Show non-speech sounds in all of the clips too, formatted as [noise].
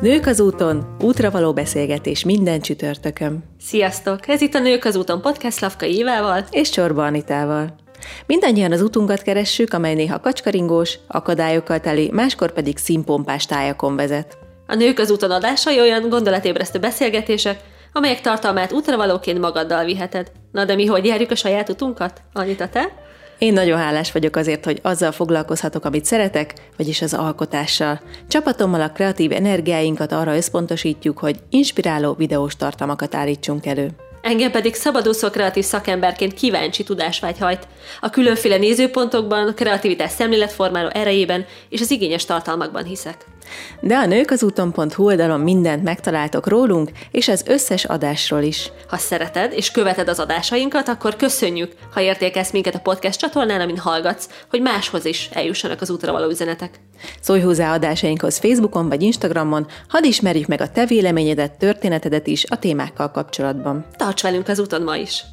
Nők az úton, útra való beszélgetés minden csütörtökön. Sziasztok! Ez itt a Nők az úton podcast Lavka Évával és Csorba Anitával. Mindannyian az utunkat keressük, amely néha kacskaringós, akadályokkal teli, máskor pedig színpompás tájakon vezet. A Nők az úton adásai olyan gondolatébresztő beszélgetések, amelyek tartalmát útravalóként magaddal viheted. Na de mi hogy járjuk a saját utunkat? Anita, te? Én nagyon hálás vagyok azért, hogy azzal foglalkozhatok, amit szeretek, vagyis az alkotással. Csapatommal a kreatív energiáinkat arra összpontosítjuk, hogy inspiráló videós tartalmakat állítsunk elő. Engem pedig szabadúszó kreatív szakemberként kíváncsi tudásvágy hajt. A különféle nézőpontokban, kreativitás szemléletformáló erejében és az igényes tartalmakban hiszek. De a nők az úton.hu oldalon mindent megtaláltok rólunk, és az összes adásról is. Ha szereted és követed az adásainkat, akkor köszönjük, ha értékelsz minket a podcast csatornán, amin hallgatsz, hogy máshoz is eljussanak az útra való üzenetek. Szólj hozzá adásainkhoz Facebookon vagy Instagramon, hadd ismerjük meg a te véleményedet, történetedet is a témákkal kapcsolatban. Tarts velünk az úton ma is!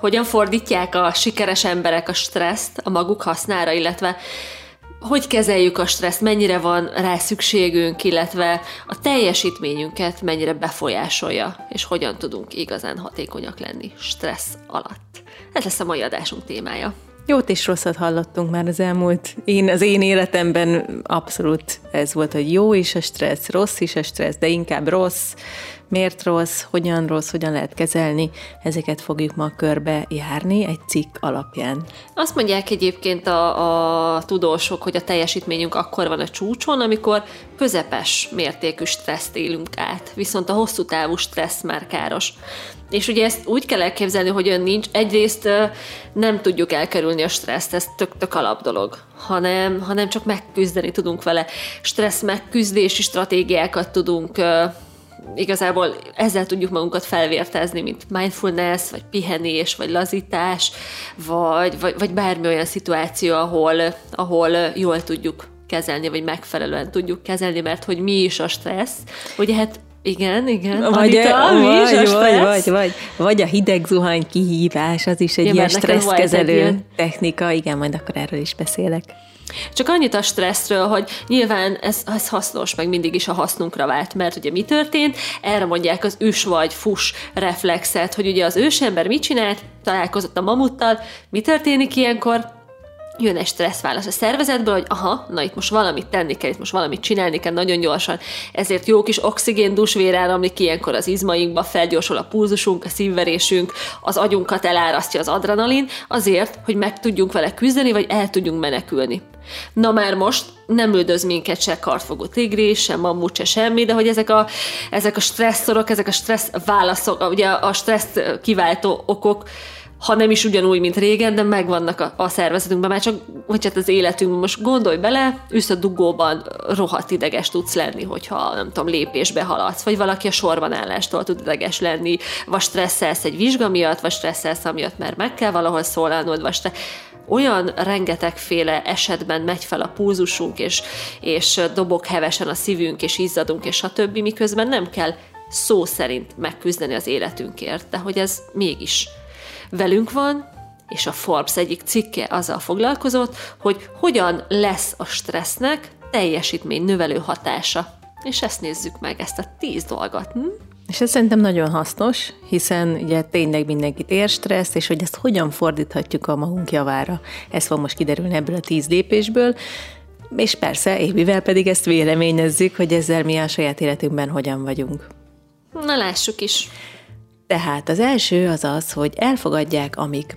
Hogyan fordítják a sikeres emberek a stresszt a maguk hasznára, illetve hogy kezeljük a stresszt, mennyire van rá szükségünk, illetve a teljesítményünket mennyire befolyásolja, és hogyan tudunk igazán hatékonyak lenni stressz alatt. Ez lesz a mai adásunk témája. Jót és rosszat hallottunk már az elmúlt. Én az én életemben abszolút ez volt, hogy jó is a stressz, rossz is a stressz, de inkább rossz, miért rossz, hogyan rossz, hogyan lehet kezelni, ezeket fogjuk ma körbe járni egy cikk alapján. Azt mondják egyébként a, a tudósok, hogy a teljesítményünk akkor van a csúcson, amikor közepes mértékű stresszt élünk át, viszont a hosszú távú stressz már káros. És ugye ezt úgy kell elképzelni, hogy ön nincs. Egyrészt nem tudjuk elkerülni a stresszt, ez tök, tök alap dolog, hanem, hanem csak megküzdeni tudunk vele. Stressz megküzdési stratégiákat tudunk igazából ezzel tudjuk magunkat felvértezni, mint mindfulness, vagy pihenés, vagy lazítás, vagy, vagy, vagy bármi olyan szituáció, ahol, ahol jól tudjuk kezelni, vagy megfelelően tudjuk kezelni, mert hogy mi is a stressz. Ugye hát igen, igen. Vagy, Anita, vagy, mi is a vagy, vagy, vagy, vagy a hideg zuhany kihívás, az is egy ja, ilyen stresszkezelő technika. Igen, majd akkor erről is beszélek. Csak annyit a stresszről, hogy nyilván ez, ez hasznos, meg mindig is a hasznunkra vált, mert ugye mi történt? Erre mondják az üs vagy fus reflexet, hogy ugye az ősember mit csinált, találkozott a mamuttal, mi történik ilyenkor? Jön egy stresszválasz a szervezetből, hogy aha, na itt most valamit tenni kell, itt most valamit csinálni kell nagyon gyorsan, ezért jó kis oxigén dusvér áramlik ilyenkor az izmainkba, felgyorsul a pulzusunk, a szívverésünk, az agyunkat elárasztja az adrenalin, azért, hogy meg tudjunk vele küzdeni, vagy el tudjunk menekülni. Na már most nem üldöz minket se kartfogó tigris, se mammut, se semmi, de hogy ezek a, ezek a stresszorok, ezek a stressz válaszok, ugye a stressz kiváltó okok, ha nem is ugyanúgy, mint régen, de megvannak a, a szervezetünkben, már csak, vagy hát az életünkben. Most gondolj bele, ősz a dugóban rohadt ideges tudsz lenni, hogyha nem tudom, lépésbe haladsz, vagy valaki a sorban állástól tud ideges lenni, vagy stresszelsz egy vizsga miatt, vagy stresszelsz amiatt, mert meg kell valahol szólalnod, vagy te olyan rengetegféle esetben megy fel a pulzusunk, és, és dobog hevesen a szívünk, és izzadunk, és a többi, miközben nem kell szó szerint megküzdeni az életünkért, de hogy ez mégis velünk van, és a Forbes egyik cikke azzal foglalkozott, hogy hogyan lesz a stressznek teljesítmény növelő hatása. És ezt nézzük meg, ezt a tíz dolgot. Hm? És ez szerintem nagyon hasznos, hiszen ugye tényleg mindenkit ér stressz, és hogy ezt hogyan fordíthatjuk a magunk javára. Ez fog most kiderülni ebből a tíz lépésből, és persze évivel pedig ezt véleményezzük, hogy ezzel mi a saját életünkben hogyan vagyunk. Na lássuk is. Tehát az első az az, hogy elfogadják, amik.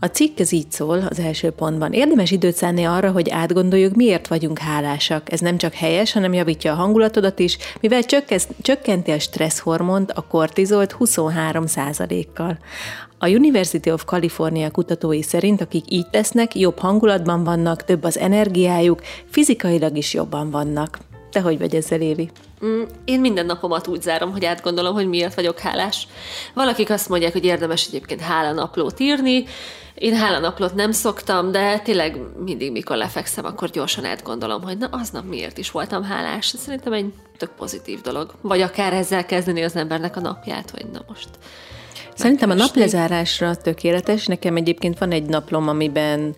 A cikk ez így szól az első pontban. Érdemes időt szánni arra, hogy átgondoljuk, miért vagyunk hálásak. Ez nem csak helyes, hanem javítja a hangulatodat is, mivel csökkenti a stresszhormont, a kortizolt 23 kal A University of California kutatói szerint, akik így tesznek, jobb hangulatban vannak, több az energiájuk, fizikailag is jobban vannak. Te hogy vagy ezzel, Évi? Mm, én minden napomat úgy zárom, hogy átgondolom, hogy miért vagyok hálás. Valakik azt mondják, hogy érdemes egyébként hálanaplót írni. Én hálanaplót nem szoktam, de tényleg mindig, mikor lefekszem, akkor gyorsan átgondolom, hogy na aznap miért is voltam hálás. Szerintem egy tök pozitív dolog. Vagy akár ezzel kezdeni az embernek a napját, hogy na most Szerintem a naplezárásra tökéletes. Nekem egyébként van egy naplom, amiben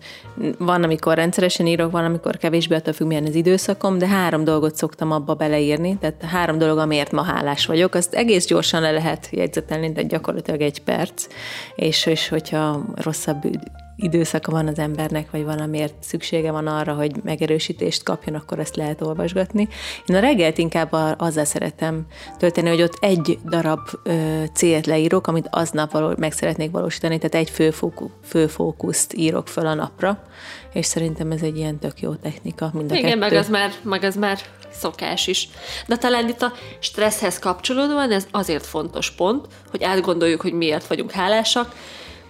van, amikor rendszeresen írok, van, amikor kevésbé, attól függ, milyen az időszakom, de három dolgot szoktam abba beleírni, tehát három dolog, amiért ma hálás vagyok. Azt egész gyorsan le lehet jegyzetelni, de gyakorlatilag egy perc, és, és hogyha rosszabb időszaka van az embernek, vagy valamiért szüksége van arra, hogy megerősítést kapjon, akkor ezt lehet olvasgatni. Én a reggelt inkább azzal szeretem tölteni, hogy ott egy darab ö, célt leírok, amit aznap való, meg szeretnék valósítani, tehát egy főfóku, főfókuszt írok föl a napra, és szerintem ez egy ilyen tök jó technika mind a Igen, kettő. meg az, már, meg az már szokás is. De talán itt a stresszhez kapcsolódóan ez azért fontos pont, hogy átgondoljuk, hogy miért vagyunk hálásak,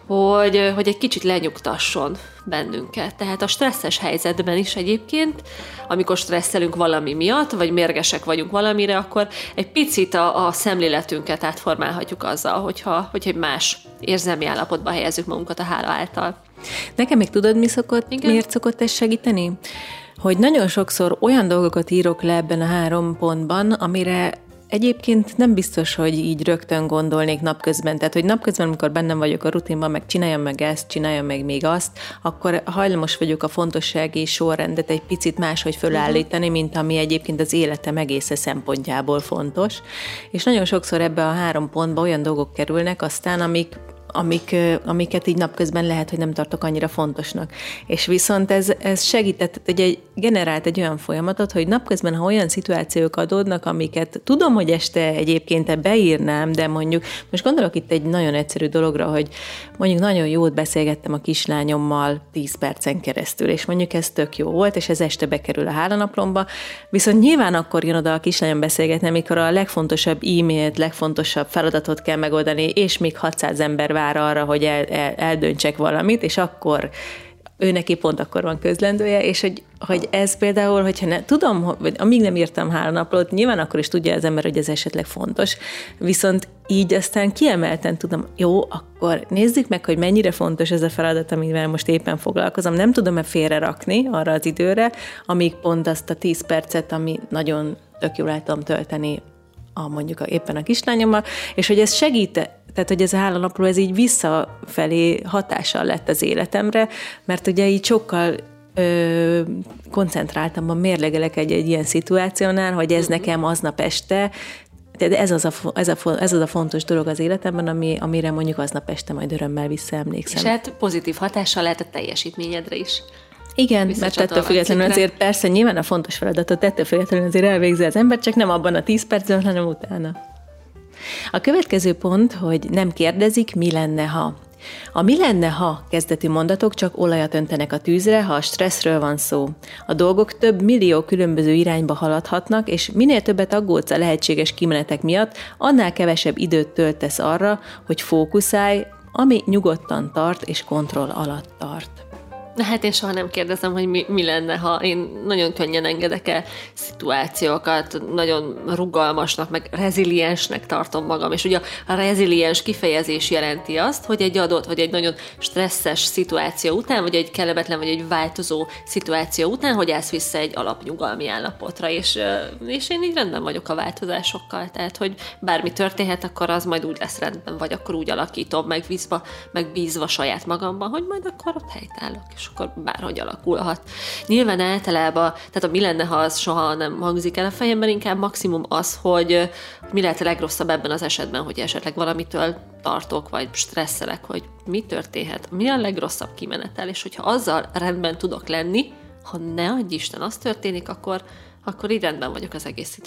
hogy, hogy egy kicsit lenyugtasson bennünket. Tehát a stresszes helyzetben is egyébként, amikor stresszelünk valami miatt, vagy mérgesek vagyunk valamire, akkor egy picit a, a szemléletünket átformálhatjuk azzal, hogyha, hogyha egy más érzelmi állapotba helyezzük magunkat a hála által. Nekem még tudod, mi szokott, Igen? miért szokott ez segíteni? Hogy nagyon sokszor olyan dolgokat írok le ebben a három pontban, amire Egyébként nem biztos, hogy így rögtön gondolnék napközben. Tehát, hogy napközben, amikor bennem vagyok a rutinban, meg csináljam meg ezt, csináljam meg még azt, akkor hajlamos vagyok a fontossági sorrendet egy picit máshogy fölállítani, mint ami egyébként az életem egésze szempontjából fontos. És nagyon sokszor ebbe a három pontba olyan dolgok kerülnek aztán, amik amik, amiket így napközben lehet, hogy nem tartok annyira fontosnak. És viszont ez, ez segített, egy, generált egy olyan folyamatot, hogy napközben, ha olyan szituációk adódnak, amiket tudom, hogy este egyébként beírnám, de mondjuk, most gondolok itt egy nagyon egyszerű dologra, hogy mondjuk nagyon jót beszélgettem a kislányommal 10 percen keresztül, és mondjuk ez tök jó volt, és ez este bekerül a hálanaplomba, viszont nyilván akkor jön oda a kislányom beszélgetni, amikor a legfontosabb e-mailt, legfontosabb feladatot kell megoldani, és még 600 ember vár vár arra, hogy el, el, eldöntsek valamit, és akkor ő neki pont akkor van közlendője, és hogy, hogy ez például, hogyha ne, tudom, hogy amíg nem írtam három naplót, nyilván akkor is tudja az ember, hogy ez esetleg fontos, viszont így aztán kiemelten tudom, jó, akkor nézzük meg, hogy mennyire fontos ez a feladat, amivel most éppen foglalkozom. Nem tudom-e félre rakni arra az időre, amíg pont azt a tíz percet, ami nagyon tök jól tölteni a, mondjuk a, éppen a kislányommal, és hogy ez segít tehát, hogy ez a hálanapló, ez így visszafelé hatással lett az életemre, mert ugye így sokkal ö, koncentráltam, mérlegelek egy, egy ilyen szituációnál, hogy ez uh-huh. nekem aznap este, de ez az, a, ez, a, ez az a fontos dolog az életemben, ami, amire mondjuk aznap este majd örömmel visszaemlékszem. És hát pozitív hatással lehet a teljesítményedre is. Igen, mert ettől függetlenül azért persze nyilván a fontos feladatot ettől függetlenül azért elvégzi az ember, csak nem abban a tíz percben, hanem utána. A következő pont, hogy nem kérdezik, mi lenne, ha. A mi lenne, ha kezdeti mondatok csak olajat öntenek a tűzre, ha a stresszről van szó. A dolgok több millió különböző irányba haladhatnak, és minél többet aggódsz a lehetséges kimenetek miatt, annál kevesebb időt töltesz arra, hogy fókuszálj, ami nyugodtan tart és kontroll alatt tart. Hát én soha nem kérdezem, hogy mi, mi lenne, ha én nagyon könnyen engedek el szituációkat, nagyon rugalmasnak, meg reziliensnek tartom magam, és ugye a reziliens kifejezés jelenti azt, hogy egy adott, vagy egy nagyon stresszes szituáció után, vagy egy kellemetlen, vagy egy változó szituáció után, hogy állsz vissza egy alapnyugalmi állapotra, és, és én így rendben vagyok a változásokkal, tehát, hogy bármi történhet, akkor az majd úgy lesz rendben, vagy akkor úgy alakítom, meg vízba, meg bízva saját magamban, hogy majd akkor ott helytállok, és és akkor bárhogy alakulhat. Nyilván általában, tehát a mi lenne, ha az soha nem hangzik el a fejemben, inkább maximum az, hogy mi lehet a legrosszabb ebben az esetben, hogy esetleg valamitől tartok, vagy stresszelek, hogy mi történhet, mi a legrosszabb kimenetel, és hogyha azzal rendben tudok lenni, ha ne adj Isten, az történik, akkor, akkor így rendben vagyok az egész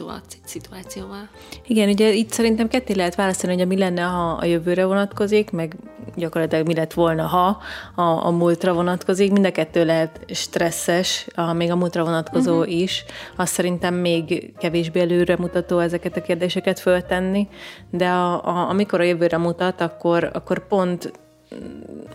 szituációval. Igen, ugye itt szerintem ketté lehet választani, hogy a mi lenne, ha a jövőre vonatkozik, meg gyakorlatilag mi lett volna, ha a, a múltra vonatkozik. Mind a kettő lehet stresszes, a, még a múltra vonatkozó uh-huh. is. Azt szerintem még kevésbé előre mutató ezeket a kérdéseket föltenni, de a, a, amikor a jövőre mutat, akkor, akkor pont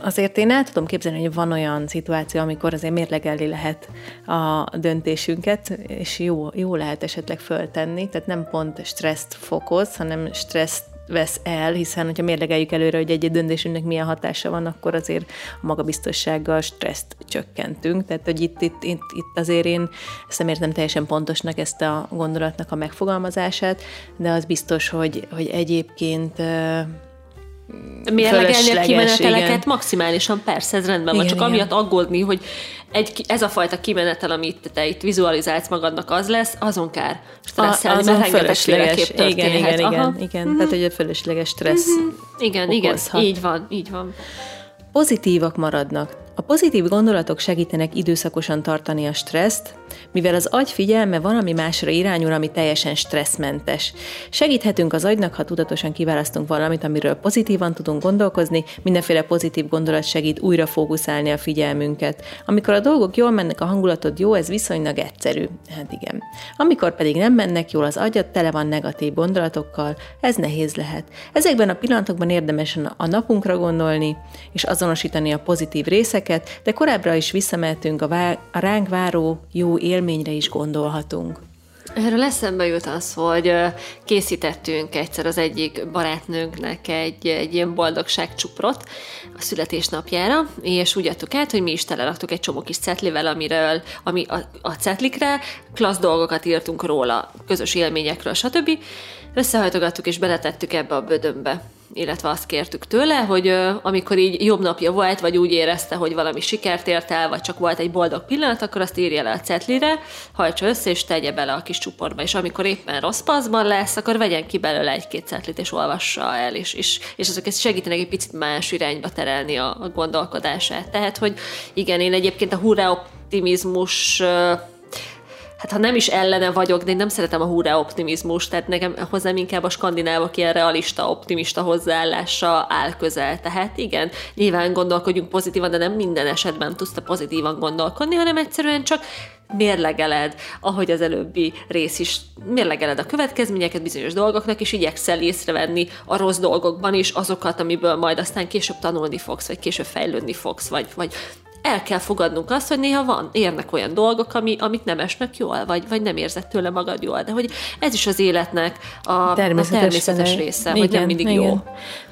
azért én el tudom képzelni, hogy van olyan szituáció, amikor azért mérlegelni lehet a döntésünket, és jó, jó lehet esetleg föltenni, tehát nem pont stresszt fokoz, hanem stresszt vesz el, hiszen hogyha mérlegeljük előre, hogy egy-egy döntésünknek milyen hatása van, akkor azért a magabiztossággal stresszt csökkentünk. Tehát, hogy itt, itt, itt, itt azért én ezt nem értem teljesen pontosnak ezt a gondolatnak a megfogalmazását, de az biztos, hogy, hogy egyébként Mérlegelni a kimeneteleket igen. maximálisan, persze, ez rendben van, csak igen. amiatt aggódni, hogy egy, ez a fajta kimenetel, amit te itt vizualizálsz magadnak, az lesz, azon kár stresszelni, a, mert rengeteg Igen, igen, igen, Aha. igen. Mm-hmm. Tehát, a fölösleges stressz mm-hmm. Igen, okozhat. igen, így van, így van. Pozitívak maradnak. A pozitív gondolatok segítenek időszakosan tartani a stresszt, mivel az agy figyelme valami másra irányul, ami teljesen stresszmentes. Segíthetünk az agynak, ha tudatosan kiválasztunk valamit, amiről pozitívan tudunk gondolkozni, mindenféle pozitív gondolat segít újra fókuszálni a figyelmünket. Amikor a dolgok jól mennek, a hangulatod jó, ez viszonylag egyszerű. Hát igen. Amikor pedig nem mennek jól, az agyad tele van negatív gondolatokkal, ez nehéz lehet. Ezekben a pillanatokban érdemes a napunkra gondolni, és azonosítani a pozitív részeket, de korábbra is visszamehetünk a, vá- a ránk váró jó élményre is gondolhatunk. Erről eszembe jut az, hogy készítettünk egyszer az egyik barátnőnknek egy, egy ilyen boldogságcsuprot a születésnapjára, és úgy adtuk át, hogy mi is teleraktuk egy csomó kis cetlivel, amiről, ami a, a cetlikre klassz dolgokat írtunk róla, közös élményekről, stb. Összehajtogattuk és beletettük ebbe a bödönbe illetve azt kértük tőle, hogy amikor így jobb napja volt, vagy úgy érezte, hogy valami sikert ért el, vagy csak volt egy boldog pillanat, akkor azt írja le a cetlire, hajtsa össze, és tegye bele a kis csuportba. És amikor éppen rossz paszban lesz, akkor vegyen ki belőle egy-két cetlit, és olvassa el, és, és, és azok ezt segítenek egy picit más irányba terelni a, a gondolkodását. Tehát, hogy igen, én egyébként a hurrá optimizmus hát ha nem is ellene vagyok, de én nem szeretem a hurrá optimizmus, tehát nekem hozzám inkább a skandinávok ilyen realista, optimista hozzáállása áll közel. Tehát igen, nyilván gondolkodjunk pozitívan, de nem minden esetben tudsz te pozitívan gondolkodni, hanem egyszerűen csak mérlegeled, ahogy az előbbi rész is, mérlegeled a következményeket bizonyos dolgoknak, és igyekszel észrevenni a rossz dolgokban is azokat, amiből majd aztán később tanulni fogsz, vagy később fejlődni fogsz, vagy, vagy el kell fogadnunk azt, hogy néha van, érnek olyan dolgok, ami, amik nem esnek jól, vagy, vagy nem érzed tőle magad jól, de hogy ez is az életnek a természetes, a természetes része, igen, hogy nem mindig igen. jó.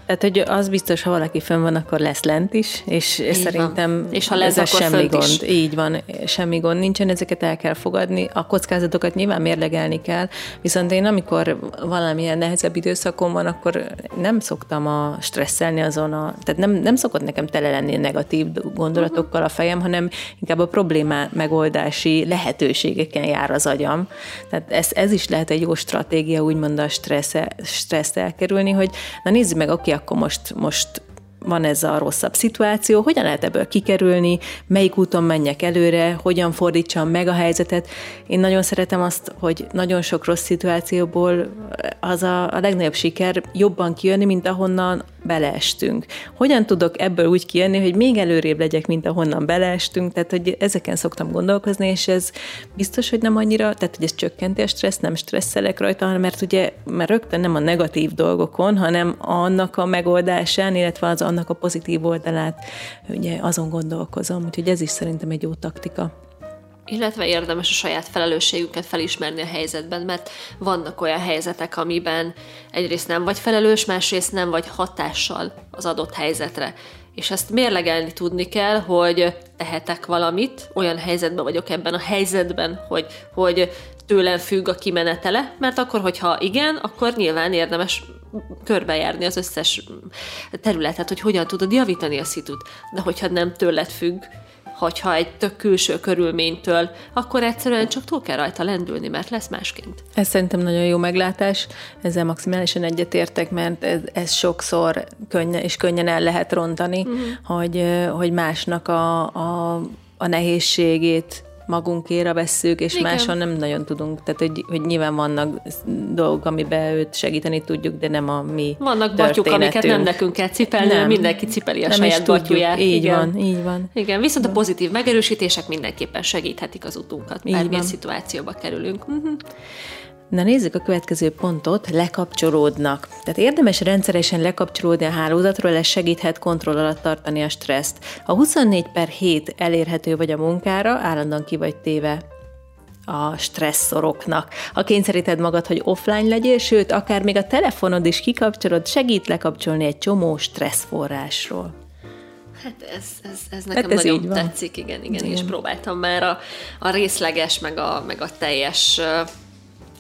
Tehát, hogy az biztos, ha valaki fönn van, akkor lesz lent is, és Így szerintem van. és ha lesz, ez akkor semmi gond. Is. Így van, semmi gond nincsen, ezeket el kell fogadni. A kockázatokat nyilván mérlegelni kell, viszont én amikor valamilyen nehezebb időszakom van, akkor nem szoktam a stresszelni azon a, tehát nem, nem szokott nekem tele lenni negatív gondolatokkal a fejem, hanem inkább a problémá megoldási lehetőségeken jár az agyam. Tehát ez, ez is lehet egy jó stratégia, úgymond a stressz, stresszt elkerülni, hogy na nézzük meg, oké, akkor most, most van ez a rosszabb szituáció, hogyan lehet ebből kikerülni, melyik úton menjek előre, hogyan fordítsam meg a helyzetet. Én nagyon szeretem azt, hogy nagyon sok rossz szituációból az a, a legnagyobb siker jobban kijönni, mint ahonnan beleestünk. Hogyan tudok ebből úgy kijönni, hogy még előrébb legyek, mint ahonnan beleestünk, tehát hogy ezeken szoktam gondolkozni, és ez biztos, hogy nem annyira, tehát hogy ez csökkenti a stressz, nem stresszelek rajta, hanem mert ugye mert rögtön nem a negatív dolgokon, hanem annak a megoldásán, illetve az annak a pozitív oldalát, ugye azon gondolkozom, úgyhogy ez is szerintem egy jó taktika illetve érdemes a saját felelősségünket felismerni a helyzetben, mert vannak olyan helyzetek, amiben egyrészt nem vagy felelős, másrészt nem vagy hatással az adott helyzetre. És ezt mérlegelni tudni kell, hogy tehetek valamit, olyan helyzetben vagyok ebben a helyzetben, hogy, hogy tőlem függ a kimenetele, mert akkor, hogyha igen, akkor nyilván érdemes körbejárni az összes területet, hogy hogyan tudod javítani a szitut. De hogyha nem tőled függ, hogyha egy tök külső körülménytől, akkor egyszerűen csak túl kell rajta lendülni, mert lesz másként. Ez szerintem nagyon jó meglátás, ezzel maximálisan egyetértek, mert ez, ez sokszor könnyen, és könnyen el lehet rontani, uh-huh. hogy, hogy másnak a, a, a nehézségét magunkéra vesszük, és Igen. máson nem nagyon tudunk. Tehát, hogy, hogy nyilván vannak dolgok, amiben őt segíteni tudjuk, de nem a mi Vannak batyuk, amiket nem nekünk kell cipelni, nem. mindenki cipeli a nem saját batyuját. Így Igen. van, így van. Igen, viszont a pozitív megerősítések mindenképpen segíthetik az utunkat, bármilyen szituációba kerülünk. Uh-huh. Na nézzük a következő pontot, lekapcsolódnak. Tehát érdemes rendszeresen lekapcsolódni a hálózatról, ez segíthet kontroll alatt tartani a stresszt. Ha 24 per 7 elérhető vagy a munkára, állandóan ki vagy téve a stresszoroknak. Ha kényszeríted magad, hogy offline legyél, sőt, akár még a telefonod is kikapcsolod, segít lekapcsolni egy csomó stresszforrásról. Hát ez, ez, ez nekem hát ez nagyon tetszik, igen, igen, igen, és próbáltam már a, a részleges, meg a, meg a teljes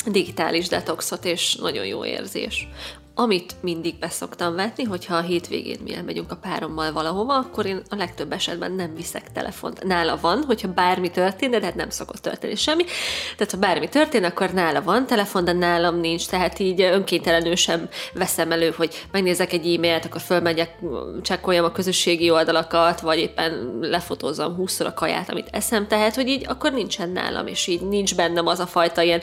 digitális detoxot, és nagyon jó érzés. Amit mindig beszoktam vetni, hogyha a hétvégén mi elmegyünk a párommal valahova, akkor én a legtöbb esetben nem viszek telefont. Nála van, hogyha bármi történik, de hát nem szokott történni semmi. Tehát ha bármi történik, akkor nála van telefon, de nálam nincs, tehát így önkéntelenül sem veszem elő, hogy megnézek egy e-mailt, akkor fölmegyek, csekkoljam a közösségi oldalakat, vagy éppen lefotózom húszszor a kaját, amit eszem, tehát hogy így akkor nincsen nálam, és így nincs bennem az a fajta ilyen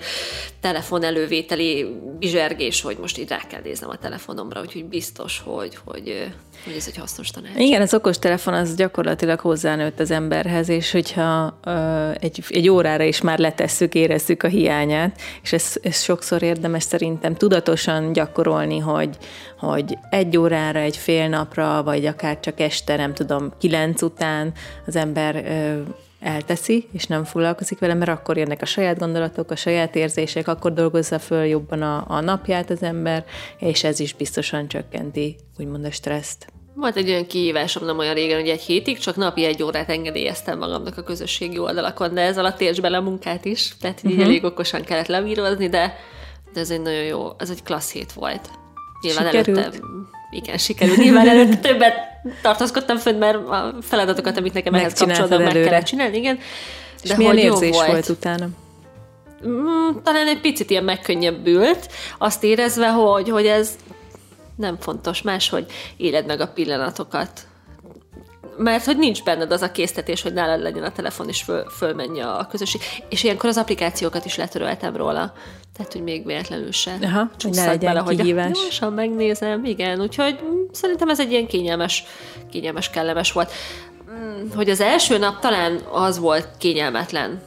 telefon elővételi bizsergés, hogy most így rá kell néznem a telefonomra, úgyhogy biztos, hogy, hogy, hogy ez egy hasznos tanács. Igen, az okos telefon az gyakorlatilag hozzánőtt az emberhez, és hogyha uh, egy, egy órára is már letesszük, érezzük a hiányát, és ez, ez sokszor érdemes szerintem tudatosan gyakorolni, hogy, hogy egy órára, egy fél napra, vagy akár csak este, nem tudom, kilenc után az ember uh, elteszi, és nem foglalkozik vele, mert akkor jönnek a saját gondolatok, a saját érzések, akkor dolgozza föl jobban a, a napját az ember, és ez is biztosan csökkenti, úgymond a stresszt. Volt egy olyan kihívásom nem olyan régen, hogy egy hétig csak napi egy órát engedélyeztem magamnak a közösségi oldalakon, de ez alatt érts bele a munkát is, tehát így uh-huh. elég okosan kellett levírozni, de, de ez egy nagyon jó, ez egy klassz hét volt. Nyilván Sikerült. előtte igen, sikerült. Nyilván előtte többet tartózkodtam fönn, mert a feladatokat, amit nekem ehhez kapcsolatban meg kellett csinálni, igen. De És milyen hogy érzés volt? volt utána? Mm, talán egy picit ilyen megkönnyebbült, azt érezve, hogy, hogy ez nem fontos, máshogy éled meg a pillanatokat mert hogy nincs benned az a késztetés, hogy nálad legyen a telefon, és föl, fölmenj a közösség. És ilyenkor az applikációkat is letöröltem róla. Tehát, hogy még véletlenül se Aha, hogy ne legyen bele, hogy gyorsan megnézem. Igen, úgyhogy mm, szerintem ez egy ilyen kényelmes, kényelmes, kellemes volt. Mm, hogy az első nap talán az volt kényelmetlen,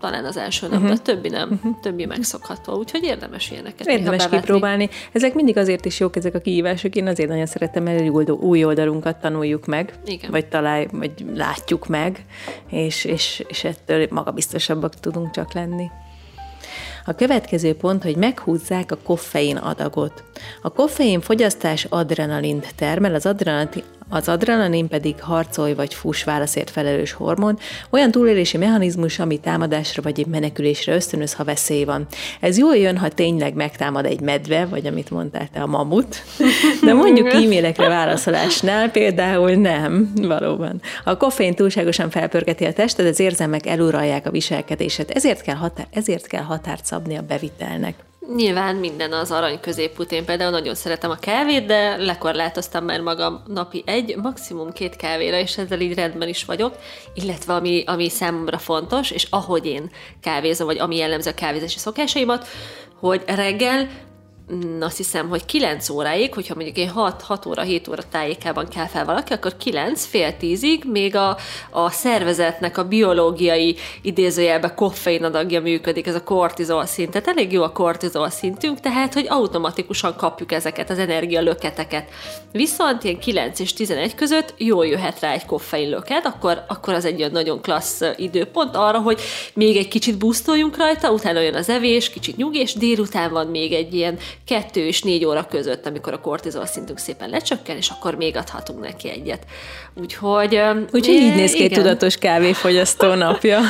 talán az első nap, uh-huh. de többi nem, uh-huh. többi megszokható, úgyhogy érdemes ilyeneket Érdemes kipróbálni. Ezek mindig azért is jók, ezek a kihívások, én azért nagyon szeretem, mert új oldalunkat tanuljuk meg, Igen. vagy találj, vagy látjuk meg, és, és, és ettől magabiztosabbak tudunk csak lenni. A következő pont, hogy meghúzzák a koffein adagot. A koffein fogyasztás adrenalint termel, az az adrenalin pedig harcolj vagy fuss válaszért felelős hormon, olyan túlélési mechanizmus, ami támadásra vagy egy menekülésre ösztönöz, ha veszély van. Ez jól jön, ha tényleg megtámad egy medve, vagy amit mondtál te, a mamut, de mondjuk e-mailekre válaszolásnál például nem, valóban. A koffein túlságosan felpörgeti a testet, az érzelmek eluralják a viselkedéset, ezért kell, határ, ezért kell határt szabni a bevitelnek. Nyilván minden az arany középút. Én például nagyon szeretem a kávét, de lekorlátoztam már magam napi egy, maximum két kávéra, és ezzel így rendben is vagyok. Illetve ami, ami számomra fontos, és ahogy én kávézom, vagy ami jellemző a kávézási szokásaimat, hogy reggel azt hiszem, hogy 9 óráig, hogyha mondjuk én 6, 6 óra, 7 óra tájékában kell fel valaki, akkor 9, fél 10-ig még a, a szervezetnek a biológiai idézőjelben koffein adagja működik, ez a kortizol szint. Tehát elég jó a kortizol szintünk, tehát hogy automatikusan kapjuk ezeket az energialöketeket. Viszont ilyen 9 és 11 között jól jöhet rá egy koffein löket, akkor, akkor az egy olyan nagyon klassz időpont arra, hogy még egy kicsit busztoljunk rajta, utána jön az evés, kicsit nyug, és délután van még egy ilyen kettő és négy óra között, amikor a kortizol szintünk szépen lecsökken, és akkor még adhatunk neki egyet. Úgyhogy... Úgyhogy így néz ki egy tudatos kávéfogyasztó napja.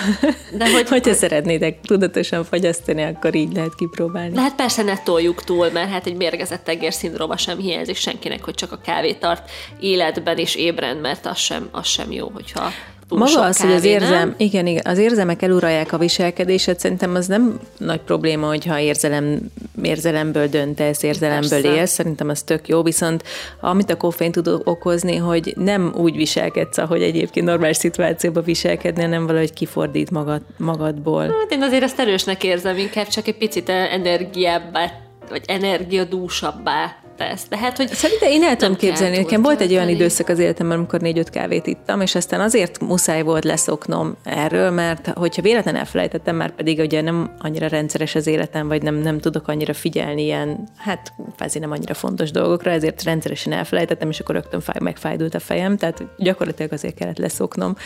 De hogy, Hogyha szeretnétek tudatosan fogyasztani, akkor így lehet kipróbálni. De hát persze ne toljuk túl, mert hát egy mérgezett tegér szindróma sem hiányzik senkinek, hogy csak a kávé tart életben és ébren, mert az sem, az sem jó, hogyha túl Maga az, kávé, hogy az érzem, igen, igen, az érzelmek eluralják a viselkedéset, szerintem az nem nagy probléma, hogyha érzelem, érzelemből döntesz, érzelemből Persze. élsz, szerintem az tök jó, viszont amit a koffein tud okozni, hogy nem úgy viselkedsz, ahogy egyébként normális szituációban viselkedni, hanem valahogy kifordít magad, magadból. Hát én azért ezt erősnek érzem, inkább csak egy picit energiábbá, vagy energiadúsabbá tesz. Tehát, hogy Szerintem én el tudom képzelni, nekem volt egy olyan időszak az életemben, amikor négy-öt kávét ittam, és aztán azért muszáj volt leszoknom erről, mert hogyha véletlen elfelejtettem, már pedig ugye nem annyira rendszeres az életem, vagy nem, nem tudok annyira figyelni ilyen, hát kvázi nem annyira fontos dolgokra, ezért rendszeresen elfelejtettem, és akkor rögtön fáj, megfájdult a fejem, tehát gyakorlatilag azért kellett leszoknom,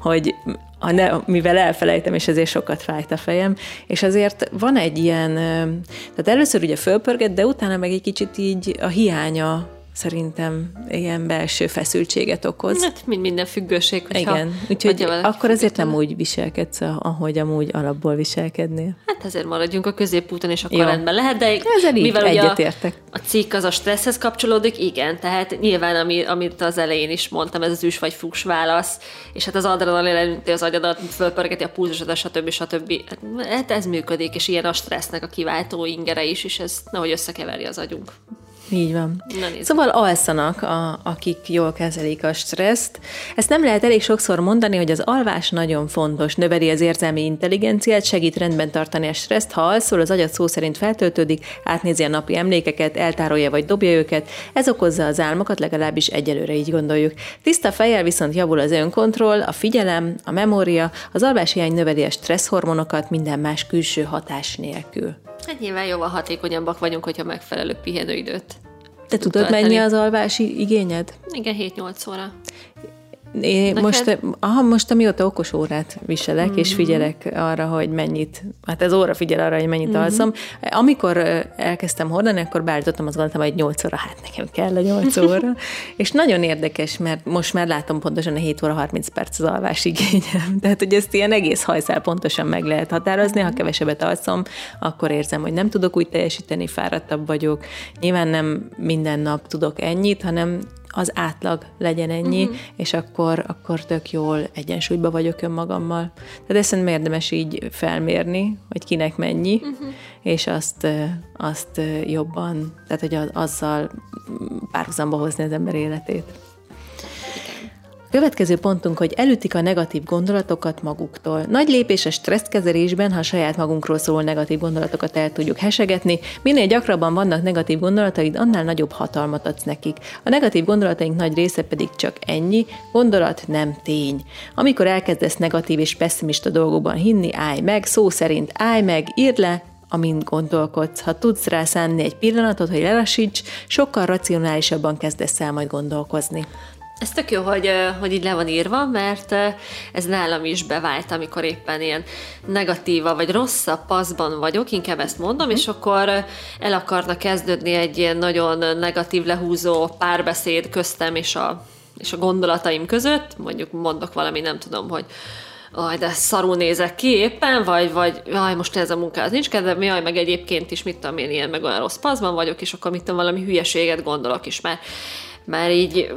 hogy a ne, mivel elfelejtem, és ezért sokat fájt a fejem, és azért van egy ilyen, tehát először ugye fölpörget, de utána meg egy kicsit így a hiánya szerintem ilyen belső feszültséget okoz. Hát, mint minden függőség. Hogyha, Igen, úgyhogy akkor azért nem úgy viselkedsz, ahogy amúgy alapból viselkednél. Hát ezért maradjunk a középúton, és akkor Jó. rendben lehet, de Ezzel mivel ugye a, a cikk az a stresszhez kapcsolódik, igen, tehát nyilván, ami, amit az elején is mondtam, ez az üs vagy fuss válasz, és hát az adrenalin elünti az agyadat, fölpörgeti a pulzusodat, stb. stb. Hát ez működik, és ilyen a stressznek a kiváltó ingere is, és ez nehogy összekeveri az agyunk. Így van. Szóval alszanak, a, akik jól kezelik a stresszt. Ezt nem lehet elég sokszor mondani, hogy az alvás nagyon fontos, növeli az érzelmi intelligenciát, segít rendben tartani a stresszt, ha alszol, az agyat szó szerint feltöltődik, átnézi a napi emlékeket, eltárolja vagy dobja őket, ez okozza az álmokat, legalábbis egyelőre így gondoljuk. Tiszta fejjel viszont javul az önkontroll, a figyelem, a memória, az alvás hiány növeli a stresszhormonokat minden más külső hatás nélkül. Hát nyilván jóval hatékonyabbak vagyunk, hogyha megfelelő pihenőidőt. Te tudod, mennyi az alvási igényed? Igen, 7-8 óra. Én most, aha, most amióta okos órát viselek, mm-hmm. és mhm. figyelek arra, hogy mennyit, hát ez óra figyel arra, hogy mennyit mm-hmm. alszom. Amikor elkezdtem hordani, akkor beállítottam az gondoltam, hogy 8 óra, hát nekem kell a 8 [laughs] óra. és nagyon érdekes, mert most már látom pontosan a 7 óra 30 perc az alvás igényem. [laughs] Tehát, hogy ezt ilyen egész hajszál pontosan meg lehet határozni. Ha kevesebbet alszom, akkor érzem, hogy nem tudok úgy teljesíteni, fáradtabb vagyok. Nyilván nem minden nap tudok ennyit, hanem az átlag legyen ennyi, uh-huh. és akkor, akkor tök jól egyensúlyba vagyok önmagammal. Tehát ezt szerintem érdemes így felmérni, hogy kinek mennyi, uh-huh. és azt, azt jobban, tehát hogy azzal párhuzamba hozni az ember életét. Következő pontunk, hogy elütik a negatív gondolatokat maguktól. Nagy lépés a stresszkezelésben, ha saját magunkról szóló negatív gondolatokat el tudjuk hesegetni. Minél gyakrabban vannak negatív gondolataid, annál nagyobb hatalmat adsz nekik. A negatív gondolataink nagy része pedig csak ennyi, gondolat nem tény. Amikor elkezdesz negatív és pessimista dolgokban hinni, állj meg, szó szerint állj meg, írd le, amint gondolkodsz. Ha tudsz rá szánni egy pillanatot, hogy lelassíts, sokkal racionálisabban kezdesz el majd gondolkozni. Ez tök jó, hogy, hogy így le van írva, mert ez nálam is bevált, amikor éppen ilyen negatíva vagy rosszabb paszban vagyok, inkább ezt mondom, mm. és akkor el akarna kezdődni egy ilyen nagyon negatív, lehúzó párbeszéd köztem és a, és a gondolataim között. Mondjuk mondok valami, nem tudom, hogy aj, de szarul nézek ki éppen, vagy, vagy aj, most ez a munka az nincs kedvem, jaj, meg egyébként is, mit tudom én, ilyen meg olyan rossz paszban vagyok, és akkor mit tudom, valami hülyeséget gondolok is, mert, mert így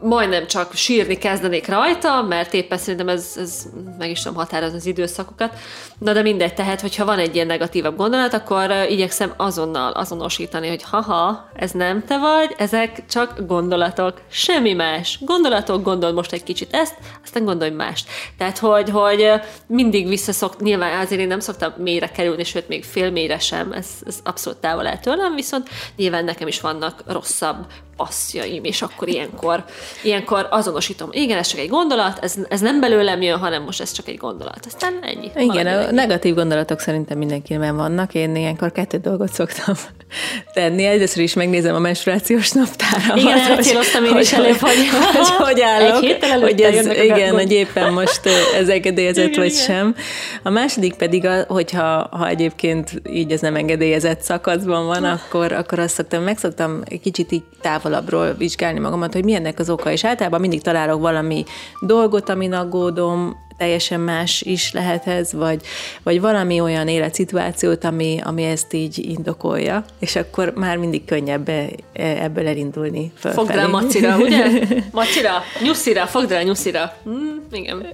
majdnem csak sírni kezdenék rajta, mert éppen szerintem ez, ez meg is tudom határozni az időszakokat. Na de mindegy, tehát, hogyha van egy ilyen negatívabb gondolat, akkor igyekszem azonnal azonosítani, hogy haha, ez nem te vagy, ezek csak gondolatok, semmi más. Gondolatok, gondol most egy kicsit ezt, aztán gondolj mást. Tehát, hogy, hogy mindig visszaszok, nyilván azért én nem szoktam mélyre kerülni, sőt, még fél mélyre sem, ez, ez abszolút távol el tőlem, viszont nyilván nekem is vannak rosszabb passzjaim, és akkor ilyenkor, ilyenkor azonosítom, igen, ez csak egy gondolat, ez, ez nem belőlem jön, hanem most ez csak egy gondolat. Aztán ennyi. Igen, a ennyi. negatív gondolatok szerintem mindenkiben vannak. Én ilyenkor kettő dolgot szoktam [laughs] tenni. Egyrészt is megnézem a menstruációs naptáramat. Igen, hogy, céloztam én is előbb, hogy, [laughs] hogy, hogy állok, hogy ez, igen, hogy éppen most ez engedélyezett vagy igen. sem. A második pedig, a, hogyha ha egyébként így ez nem engedélyezett szakaszban van, akkor, akkor azt szoktam, meg szoktam kicsit így távol távolabbról vizsgálni magamat, hogy milyennek az oka, és általában mindig találok valami dolgot, amin aggódom, teljesen más is lehet ez, vagy, vagy valami olyan életszituációt, ami, ami ezt így indokolja, és akkor már mindig könnyebb e, ebből elindulni fölfelé. Fogd rá macira, ugye? [laughs] Macira, nyuszira, fogd rá nyuszira. Mm, igen.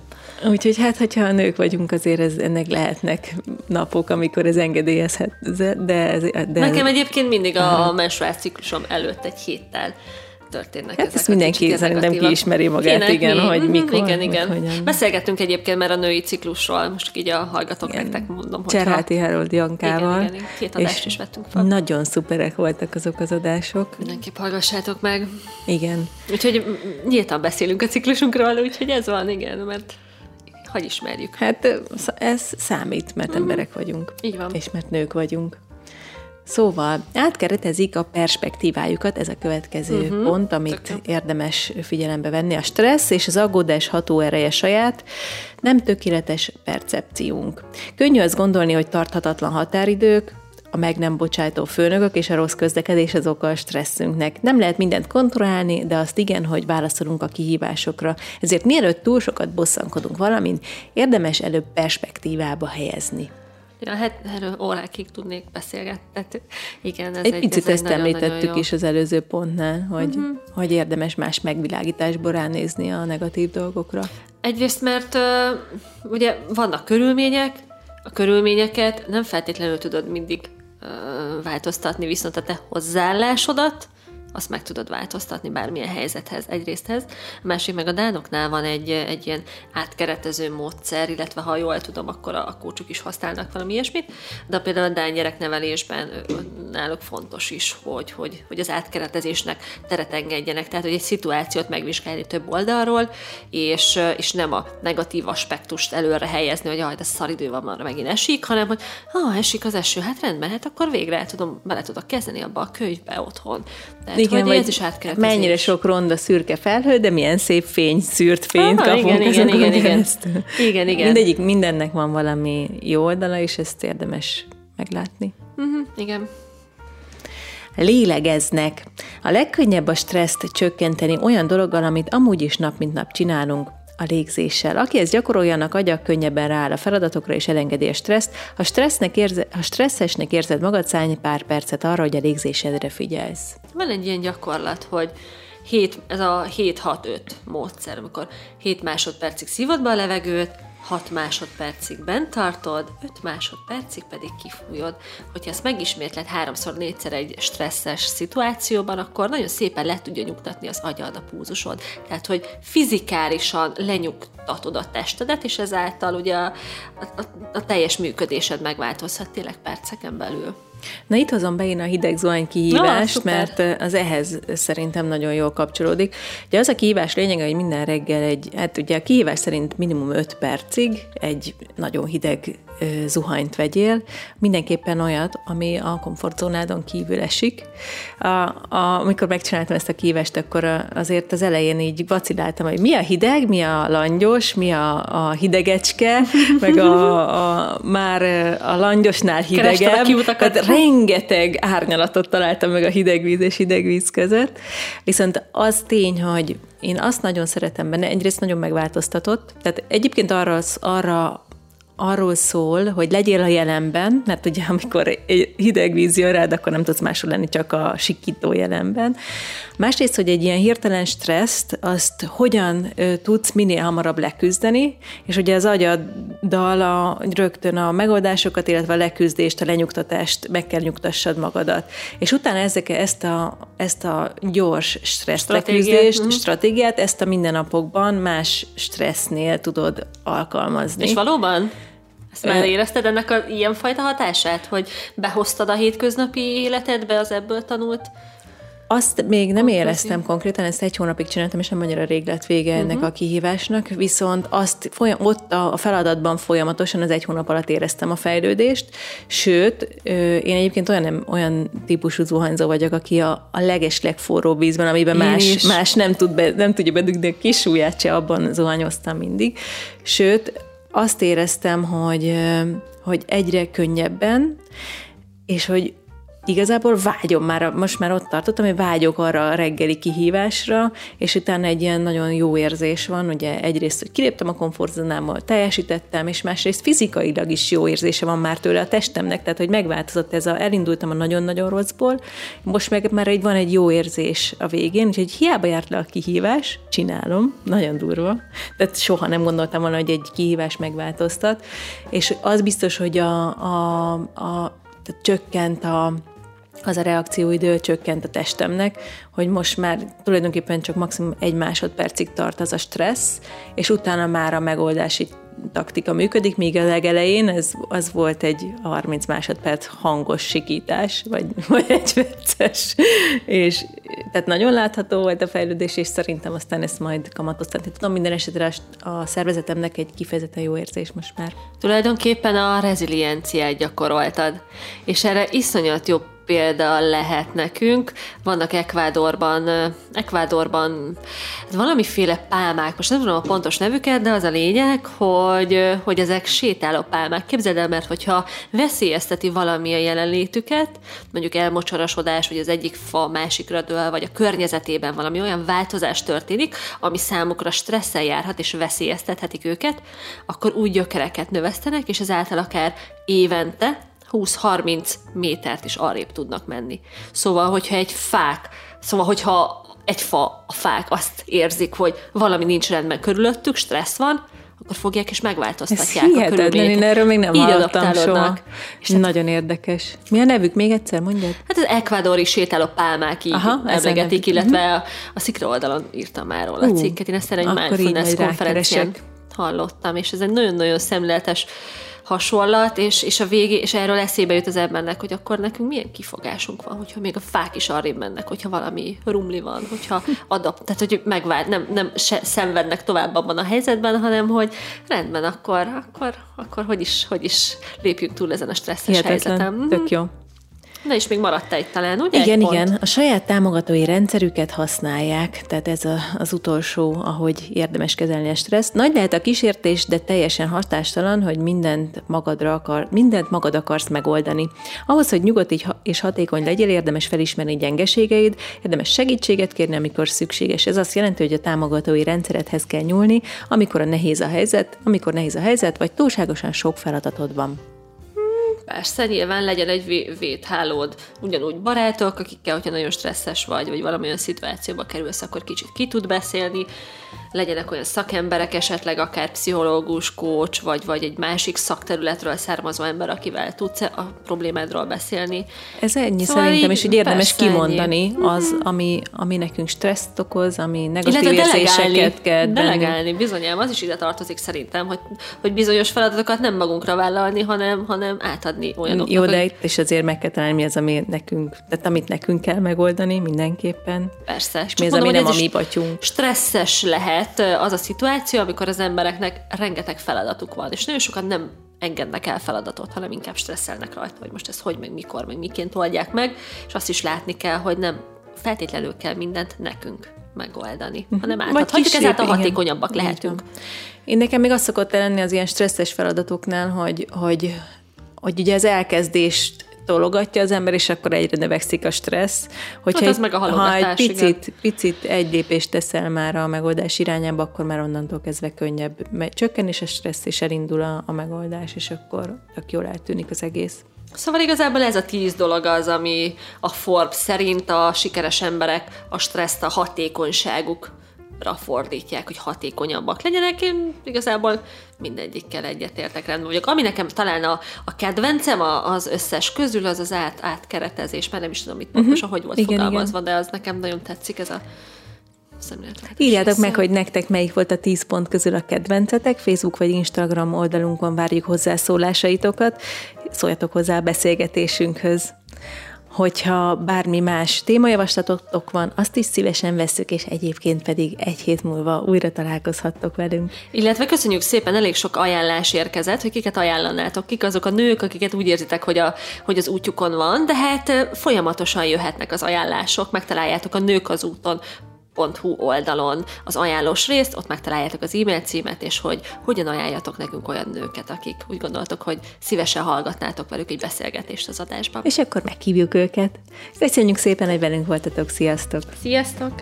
Úgyhogy hát, hogyha a nők vagyunk, azért ez, ennek lehetnek napok, amikor ez engedélyezhet. De, ez, de Nekem egyébként mindig a menstruációciklusom előtt egy héttel történnek hát ezt mindenki szerintem kiismeri magát, Kének igen, mi? hogy mhm, mikor. Igen, igen. Hogyan. Beszélgettünk egyébként már a női ciklusról, most így a hallgatók nektek mondom, hogy Cserháti Harold Jankával. Igen, igen, két adást is vettünk fel. Nagyon szuperek voltak azok az adások. Mindenképp hallgassátok meg. Igen. Úgyhogy nyíltan beszélünk a ciklusunkról, úgyhogy ez van, igen, mert hogy ismerjük? Hát ez számít, mert mm. emberek vagyunk. Így van. És mert nők vagyunk. Szóval átkeretezik a perspektívájukat, ez a következő uh-huh. pont, amit Tök érdemes figyelembe venni. A stressz és az aggódás hatóereje saját, nem tökéletes percepciónk. Könnyű azt gondolni, hogy tarthatatlan határidők, a meg nem bocsájtó főnökök és a rossz közlekedés az oka a stresszünknek. Nem lehet mindent kontrollálni, de azt igen, hogy válaszolunk a kihívásokra. Ezért mielőtt túl sokat bosszankodunk valamin, érdemes előbb perspektívába helyezni. Ja, hát erről órákig tudnék beszélgetni. Tehát igen, ez egy, egy picit ez ezt egy említettük is az előző pontnál, hogy, uh-huh. hogy érdemes más megvilágításból ránézni a negatív dolgokra. Egyrészt, mert ö, ugye vannak körülmények, a körülményeket nem feltétlenül tudod mindig változtatni, viszont a te hozzáállásodat, azt meg tudod változtatni bármilyen helyzethez, egyrészthez. A másik meg a dánoknál van egy, egy ilyen átkeretező módszer, illetve ha jól tudom, akkor a, a kócsuk is használnak valami ilyesmit, de például a dán gyereknevelésben náluk fontos is, hogy, hogy, hogy az átkeretezésnek teret engedjenek, tehát hogy egy szituációt megvizsgálni több oldalról, és, és nem a negatív aspektust előre helyezni, hogy jaj, de szaridő van, már megint esik, hanem hogy ha esik az eső, hát rendben, hát akkor végre el tudom, bele tudok kezdeni abba a könyvbe otthon. Tehát, Igen, hogy vagy ez is átkeretezés. mennyire sok ronda szürke felhő, de milyen szép fény, szűrt fényt Ah, kapunk igen, igen, igen, igen. Igen, igen. Mindegyik, mindennek van valami jó oldala, és ezt érdemes meglátni. Uh-huh, igen. Lélegeznek. A legkönnyebb a stresszt csökkenteni olyan dologgal, amit amúgy is nap mint nap csinálunk, a légzéssel. Aki ezt gyakoroljanak, agyak könnyebben rááll a feladatokra és elengedi a stresszt. Ha, stressznek érze, ha stresszesnek érzed magad, szállj pár percet arra, hogy a légzésedre figyelsz. Van egy ilyen gyakorlat, hogy 7, ez a 7-6-5 módszer, amikor 7 másodpercig szívod be a levegőt, 6 másodpercig bent tartod, 5 másodpercig pedig kifújod. Hogyha ezt megismétled háromszor, négyszer egy stresszes szituációban, akkor nagyon szépen le tudja nyugtatni az agyad, a púzusod. Tehát, hogy fizikálisan lenyugtatod a testedet, és ezáltal ugye a, a, a teljes működésed megváltozhat tényleg perceken belül. Na itt hozom be én a hideg zuhany kihívást, szuper. mert az ehhez szerintem nagyon jól kapcsolódik. Ugye az a kihívás lényege, hogy minden reggel egy, hát ugye a kihívás szerint minimum 5 percig egy nagyon hideg zuhanyt vegyél, mindenképpen olyat, ami a komfortzónádon kívül esik. A, a, amikor megcsináltam ezt a kihívást, akkor a- azért az elején így vaciláltam, hogy mi a hideg, mi a langyos, mi a, a hidegecske, [laughs] meg a, a már a langyosnál a hidegebb. kiutakat. Tehát rengeteg árnyalatot találtam meg a hideg víz és hideg víz között. Viszont az tény, hogy én azt nagyon szeretem benne, egyrészt nagyon megváltoztatott. Tehát egyébként arra, arra arról szól, hogy legyél a jelenben, mert ugye amikor egy hideg víz jön rád, akkor nem tudsz máshol lenni, csak a sikító jelenben. Másrészt, hogy egy ilyen hirtelen stresszt, azt hogyan tudsz minél hamarabb leküzdeni, és ugye az agyaddal a, rögtön a megoldásokat, illetve a leküzdést, a lenyugtatást meg kell nyugtassad magadat. És utána ezek, ezt, a, ezt a gyors stressz Stratégiát, leküzdést, mhm. stratégiát, ezt a mindennapokban más stressznél tudod alkalmazni. És valóban? Ezt már érezted ennek a ilyenfajta hatását, hogy behoztad a hétköznapi életedbe az ebből tanult? Azt még nem éreztem konkrétan, ezt egy hónapig csináltam, és nem annyira rég lett vége ennek uh-huh. a kihívásnak, viszont azt folyam, ott a, feladatban folyamatosan az egy hónap alatt éreztem a fejlődést, sőt, én egyébként olyan, olyan típusú zuhanyzó vagyok, aki a, a leges legforróbb vízben, amiben Én más, is. más nem, tud be, nem tudja bedugni a kis súlyát se, abban zuhanyoztam mindig. Sőt, azt éreztem, hogy, hogy egyre könnyebben, és hogy igazából vágyom már, most már ott tartottam, hogy vágyok arra a reggeli kihívásra, és utána egy ilyen nagyon jó érzés van, ugye egyrészt, hogy kiléptem a komfortzónámból, teljesítettem, és másrészt fizikailag is jó érzése van már tőle a testemnek, tehát hogy megváltozott ez a, elindultam a nagyon-nagyon rosszból, most meg már egy, van egy jó érzés a végén, úgyhogy hiába járt le a kihívás, csinálom, nagyon durva, tehát soha nem gondoltam volna, hogy egy kihívás megváltoztat, és az biztos, hogy a, a, a tehát csökkent a, az a reakcióidő csökkent a testemnek, hogy most már tulajdonképpen csak maximum egy másodpercig tart az a stressz, és utána már a megoldási taktika működik, míg a legelején ez, az volt egy 30 másodperc hangos sikítás, vagy, [laughs] vagy egy perces, és tehát nagyon látható volt a fejlődés, és szerintem aztán ezt majd kamatoztatni tudom. Minden esetre a- szervezetemnek egy kifejezetten jó érzés most már. Tulajdonképpen a rezilienciát gyakoroltad, és erre iszonyat jó példa lehet nekünk. Vannak Ekvádorban, Ekvádorban valamiféle pálmák, most nem tudom a pontos nevüket, de az a lényeg, hogy, hogy ezek sétáló pálmák. Képzeld el, mert hogyha veszélyezteti valami a jelenlétüket, mondjuk elmocsorosodás, vagy az egyik fa másikra dől, vagy a környezetében valami olyan változás történik, ami számukra stresszel járhat és veszélyeztethetik őket, akkor úgy gyökereket növesztenek, és ezáltal akár évente 20-30 métert is arrébb tudnak menni. Szóval, hogyha egy fák, szóval, hogyha egy fa, a fák azt érzik, hogy valami nincs rendben körülöttük, stressz van, akkor fogják és megváltoztatják Ez a körülményeket. én erről még nem Így hallottam soha. És Nagyon érdekes. Mi a nevük? Még egyszer mondjad? Hát az ekvádori sétáló pálmák így Aha, emlegetik, illetve a, a Szikra oldalon írtam már róla a Ú, cikket. Én ezt egy mindfulness konferencián hallottam, és ez egy nagyon-nagyon szemléletes hasonlat, és, és a végé, és erről eszébe jut az embernek, hogy akkor nekünk milyen kifogásunk van, hogyha még a fák is arrébb mennek, hogyha valami rumli van, hogyha adapt, tehát hogy megvált, nem, nem se, szenvednek tovább abban a helyzetben, hanem hogy rendben, akkor, akkor, akkor hogy is, hogy is lépjünk túl ezen a stresszes. Hihetetlen. Mhm. Tök jó. Na és még maradt egy talán, ugye? Igen, igen. A saját támogatói rendszerüket használják, tehát ez a, az utolsó, ahogy érdemes kezelni a stresszt. Nagy lehet a kísértés, de teljesen hatástalan, hogy mindent magadra akar, mindent magad akarsz megoldani. Ahhoz, hogy nyugodt és hatékony legyél, érdemes felismerni gyengeségeid, érdemes segítséget kérni, amikor szükséges. Ez azt jelenti, hogy a támogatói rendszeredhez kell nyúlni, amikor a nehéz a helyzet, amikor nehéz a helyzet, vagy túlságosan sok feladatod van. Persze, nyilván legyen egy vé- védhálód, ugyanúgy barátok, akikkel, hogyha nagyon stresszes vagy, vagy valamilyen szituációba kerülsz, akkor kicsit ki tud beszélni, legyenek olyan szakemberek, esetleg akár pszichológus, coach, vagy, vagy egy másik szakterületről származó ember, akivel tudsz a problémádról beszélni. Ez ennyi Szóval szerintem, és így érdemes kimondani az, ami, ami nekünk stresszt okoz, ami negatív Illetve érzéseket delegálni, bennünk. delegálni, bizonyám, az is ide tartozik szerintem, hogy, hogy bizonyos feladatokat nem magunkra vállalni, hanem, hanem átadni olyanoknak. Jó, de itt is azért meg kell találni, mi az, ami nekünk, tehát amit nekünk kell megoldani mindenképpen. Persze. És mi az, ami nem a mi batyunk. Stresszes lehet az a szituáció, amikor az embereknek rengeteg feladatuk van, és nagyon sokan nem engednek el feladatot, hanem inkább stresszelnek rajta, hogy most ez hogy, meg mikor, meg miként oldják meg, és azt is látni kell, hogy nem feltétlenül kell mindent nekünk megoldani, hanem átadhatjuk, ezáltal igen. hatékonyabbak Így lehetünk. Én nekem még azt szokott lenni az ilyen stresszes feladatoknál, hogy, hogy, hogy ugye az elkezdést tologatja az ember, és akkor egyre növekszik a stressz. Hogyha Hát egy- meg a ha egy picit, picit egy lépést teszel már a megoldás irányába, akkor már onnantól kezdve könnyebb csökken, és a stressz, és elindul a, a megoldás, és akkor tök jól eltűnik az egész. Szóval igazából ez a tíz dolog az, ami a Forbes szerint a sikeres emberek a stresszt a hatékonyságukra fordítják, hogy hatékonyabbak legyenek. Én igazából mindegyikkel egyetértek rendben vagyok. Ami nekem talán a, a kedvencem a- az összes közül, az az át, átkeretezés, mert nem is tudom, itt pontosan hogy volt Igen, fogalmazva, de az nekem nagyon tetszik ez a Írjátok meg, hogy nektek melyik volt a 10 pont közül a kedvencetek. Facebook vagy Instagram oldalunkon várjuk hozzászólásaitokat. Szóljatok hozzá a beszélgetésünkhöz. Hogyha bármi más témajavaslatotok van, azt is szívesen vesszük, és egyébként pedig egy hét múlva újra találkozhattok velünk. Illetve köszönjük szépen, elég sok ajánlás érkezett, hogy kiket ajánlanátok, kik azok a nők, akiket úgy érzitek, hogy, a, hogy az útjukon van, de hát folyamatosan jöhetnek az ajánlások, megtaláljátok a nők az úton .hu oldalon az ajánlós részt, ott megtaláljátok az e-mail címet, és hogy hogyan ajánljatok nekünk olyan nőket, akik úgy gondoltok, hogy szívesen hallgatnátok velük egy beszélgetést az adásban. És akkor meghívjuk őket. Köszönjük szépen, hogy velünk voltatok. Sziasztok! Sziasztok!